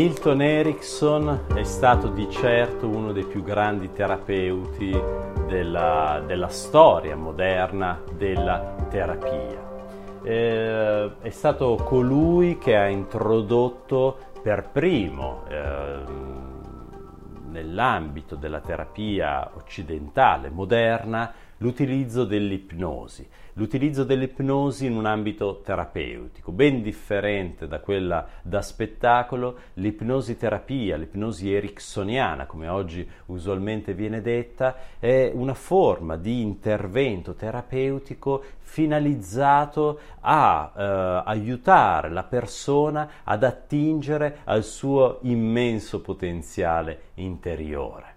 Milton Erickson è stato di certo uno dei più grandi terapeuti della, della storia moderna della terapia. Eh, è stato colui che ha introdotto per primo eh, nell'ambito della terapia occidentale moderna l'utilizzo dell'ipnosi l'utilizzo dell'ipnosi in un ambito terapeutico, ben differente da quella da spettacolo, l'ipnosi terapia, l'ipnosi ericksoniana, come oggi usualmente viene detta, è una forma di intervento terapeutico finalizzato a eh, aiutare la persona ad attingere al suo immenso potenziale interiore.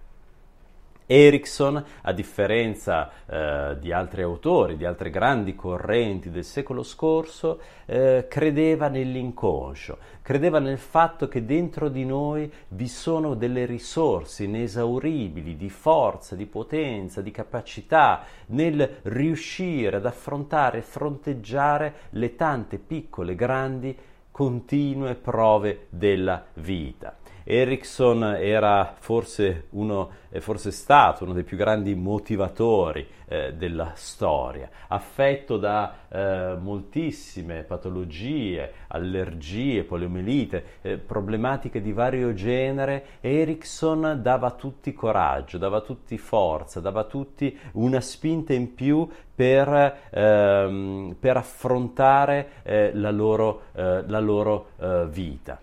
Erickson, a differenza eh, di altri autori, di altre grandi correnti del secolo scorso, eh, credeva nell'inconscio, credeva nel fatto che dentro di noi vi sono delle risorse inesauribili di forza, di potenza, di capacità nel riuscire ad affrontare e fronteggiare le tante piccole, grandi, continue prove della vita. Erickson era forse uno, è forse stato uno dei più grandi motivatori eh, della storia, affetto da eh, moltissime patologie, allergie, poliomielite, eh, problematiche di vario genere, Erickson dava a tutti coraggio, dava a tutti forza, dava a tutti una spinta in più per, ehm, per affrontare eh, la loro, eh, la loro eh, vita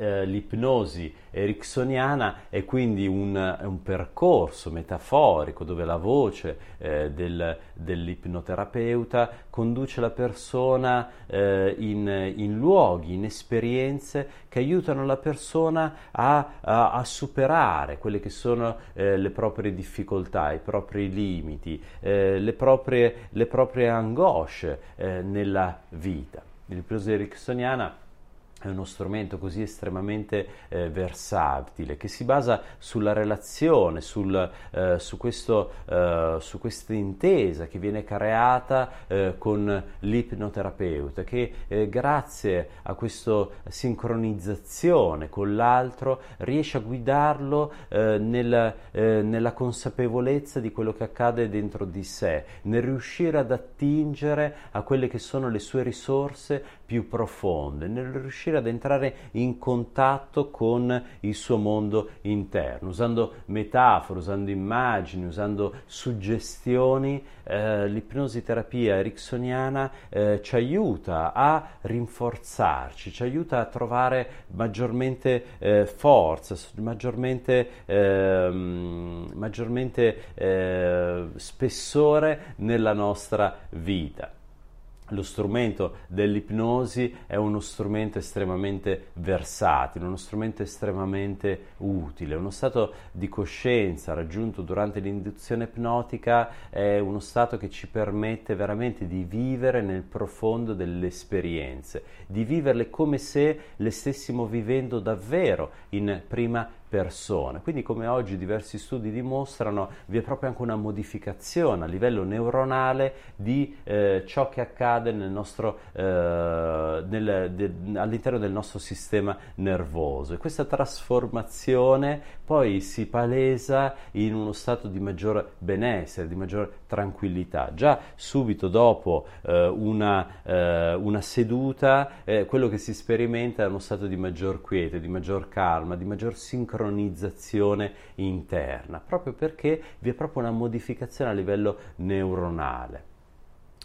eh, l'ipnosi ericksoniana è quindi un, un, percorso metaforico dove la voce eh, del, dell'ipnoterapeuta conduce la persona eh, in, in, luoghi, in esperienze che aiutano la persona a, a, a superare quelle che sono eh, le proprie difficoltà, i propri limiti, eh, le proprie, le, proprie, angosce eh, nella vita. L'ipnosi ericksoniana è uno strumento così estremamente eh, versatile che si basa sulla relazione, sul, eh, su, eh, questa intesa che viene creata eh, con l'ipnoterapeuta, che eh, grazie a questa sincronizzazione con l'altro riesce a guidarlo eh, nel, nella consapevolezza di quello che accade dentro di sé, nel riuscire ad attingere a quelle che sono le sue risorse più profonde, nel riuscire ad entrare in contatto con il suo mondo interno, usando metafore, usando immagini, usando suggestioni. Eh, l'ipnosi terapia ericksoniana eh, ci aiuta a rinforzarci, ci aiuta a trovare maggiormente eh, forza, maggiormente, ehm, maggiormente eh, spessore nella nostra vita lo strumento dell'ipnosi è uno strumento estremamente versatile, uno strumento estremamente utile. Uno stato di coscienza raggiunto durante l'induzione ipnotica è uno stato che ci permette veramente di vivere nel profondo delle esperienze, di viverle come se le stessimo vivendo davvero in prima persone. Quindi come oggi diversi studi dimostrano vi è proprio anche una modificazione a livello neuronale di eh, ciò che accade nel nostro, eh, nel, de, all'interno del nostro sistema nervoso e questa trasformazione poi si palesa in uno stato di maggior benessere, di maggior tranquillità. Già subito dopo eh, una, eh, una, seduta eh, quello che si sperimenta è uno stato di maggior quiete, di maggior calma, di maggior sincronizzazione interna, proprio perché vi è proprio una modificazione a livello neuronale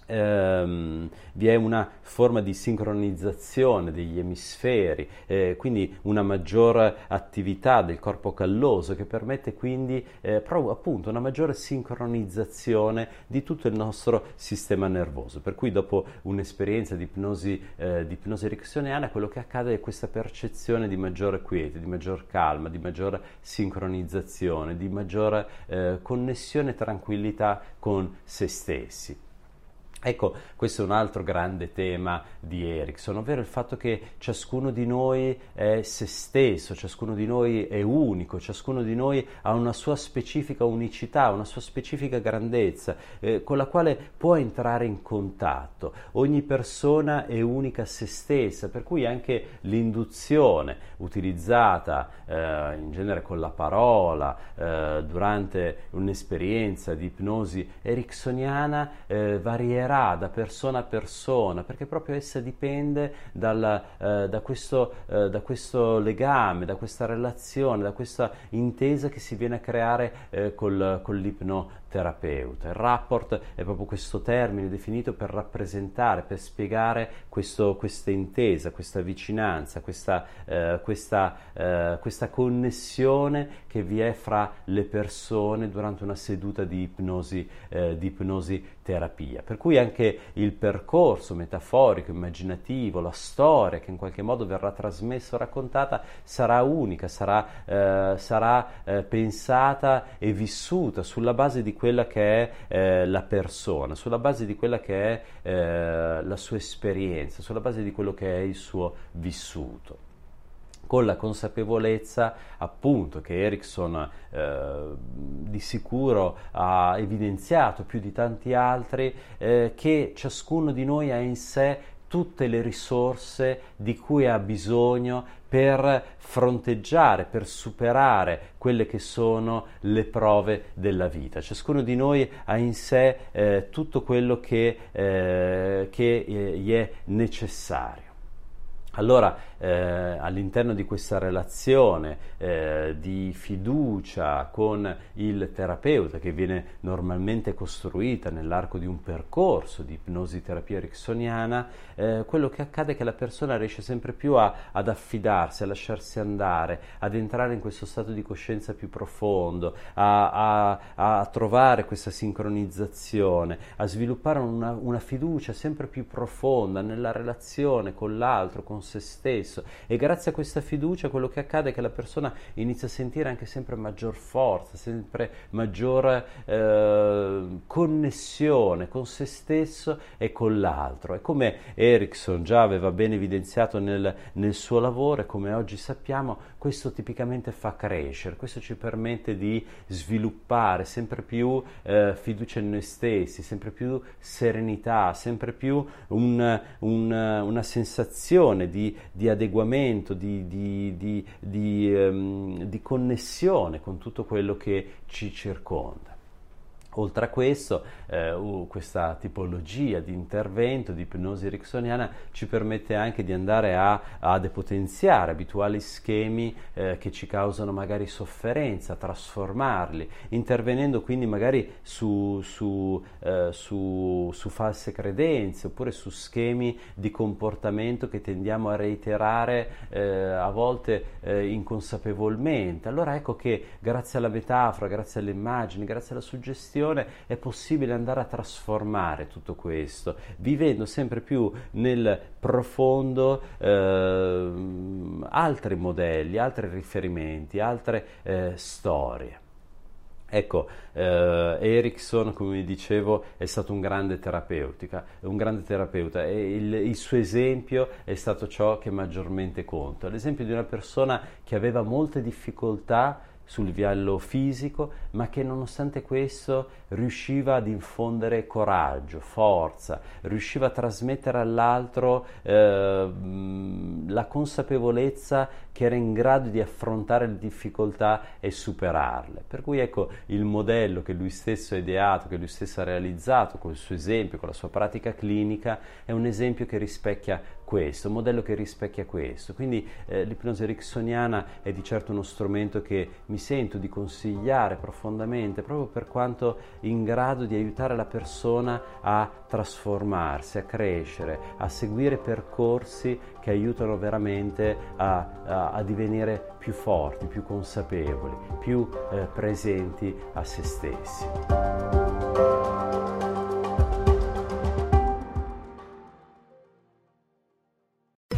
ehm, vi è una forma di sincronizzazione degli emisferi, eh, quindi una maggiore attività del corpo calloso che permette quindi eh, proprio appunto una maggiore sincronizzazione di tutto il nostro sistema nervoso. Per cui dopo un'esperienza di ipnosi, eh, di ipnosi ericksoniana quello che accade è questa percezione di maggiore quiete, di maggior calma, di maggiore sincronizzazione, di maggiore eh, connessione e tranquillità con se stessi. Ecco, questo è un altro grande tema di Erickson, ovvero il fatto che ciascuno di noi è se stesso, ciascuno di noi è unico, ciascuno di noi ha una sua specifica unicità, una sua specifica grandezza eh, con la quale può entrare in contatto. Ogni persona è unica a se stessa, per cui anche l'induzione utilizzata eh, in genere con la parola eh, durante un'esperienza di ipnosi ericksoniana eh, varierà da persona a persona, perché proprio essa dipende dal, eh, da, questo, eh, da, questo, legame, da questa relazione, da questa intesa che si viene a creare eh, col, con l'ipno terapeuta. Il rapport è proprio questo termine definito per rappresentare, per spiegare questo, questa intesa, questa vicinanza, questa, eh, questa, eh, questa, connessione che vi è fra le persone durante una seduta di ipnosi, eh, di ipnosi terapia. Per cui anche il percorso metaforico, immaginativo, la storia che in qualche modo verrà trasmessa o raccontata sarà unica, sarà, eh, sarà eh, pensata e vissuta sulla base di quella che è eh, la persona, sulla base di quella che è eh, la sua esperienza, sulla base di quello che è il suo vissuto. Con la consapevolezza appunto che Erickson eh, di sicuro ha evidenziato più di tanti altri eh, che ciascuno di noi ha in sé tutte le risorse di cui ha bisogno per fronteggiare, per superare quelle che sono le prove della vita. Ciascuno di noi ha in sé eh, tutto quello che, eh, che eh, gli è necessario. Allora, eh, all'interno di questa relazione eh, di fiducia con il terapeuta che viene normalmente costruita nell'arco di un percorso di ipnosi terapia ericksoniana, eh, quello che accade è che la persona riesce sempre più a, ad affidarsi, a lasciarsi andare, ad entrare in questo stato di coscienza più profondo, a, a, a trovare questa sincronizzazione, a sviluppare una, una fiducia sempre più profonda nella relazione con l'altro, con se stesso e grazie a questa fiducia quello che accade è che la persona inizia a sentire anche sempre maggior forza, sempre maggiore eh, connessione con se stesso e con l'altro. E come Erickson già aveva ben evidenziato nel, nel suo lavoro e come oggi sappiamo, questo tipicamente fa crescere, questo ci permette di sviluppare sempre più eh, fiducia in noi stessi, sempre più serenità, sempre più un, un, una sensazione di, di adeguamento, di, di, di um, connessione con tutto quello che ci circonda. Oltre a questo, eh, questa tipologia di intervento di ipnosi ericksoniana ci permette anche di andare a, a depotenziare abituali schemi eh, che ci causano magari sofferenza, trasformarli, intervenendo quindi magari su, su, eh, su, su false credenze oppure su schemi di comportamento che tendiamo a reiterare eh, a volte eh, inconsapevolmente. Allora ecco che grazie alla metafora, grazie alle immagini, grazie alla suggestione, meditazione è possibile andare a trasformare tutto questo, vivendo sempre più nel profondo eh, altri modelli, altri riferimenti, altre eh, storie. Ecco, eh, Erickson, come dicevo, è stato un grande, un grande terapeuta e il, il, suo esempio è stato ciò che maggiormente conta. L'esempio di una persona che aveva molte difficoltà sul livello fisico, ma che nonostante questo riusciva ad infondere coraggio, forza, riusciva a trasmettere all'altro eh, la consapevolezza che era in grado di affrontare le difficoltà e superarle. Per cui ecco il modello che lui stesso ha ideato, che lui stesso ha realizzato con il suo esempio, con la sua pratica clinica, è un esempio che rispecchia questo, un modello che rispecchia questo. Quindi eh, l'ipnosi ericksoniana è di certo uno strumento che mi sento di consigliare profondamente proprio per quanto in grado di aiutare la persona a trasformarsi, a crescere, a seguire percorsi che aiutano veramente a, a, a divenire più forti, più consapevoli, più eh, presenti a se stessi.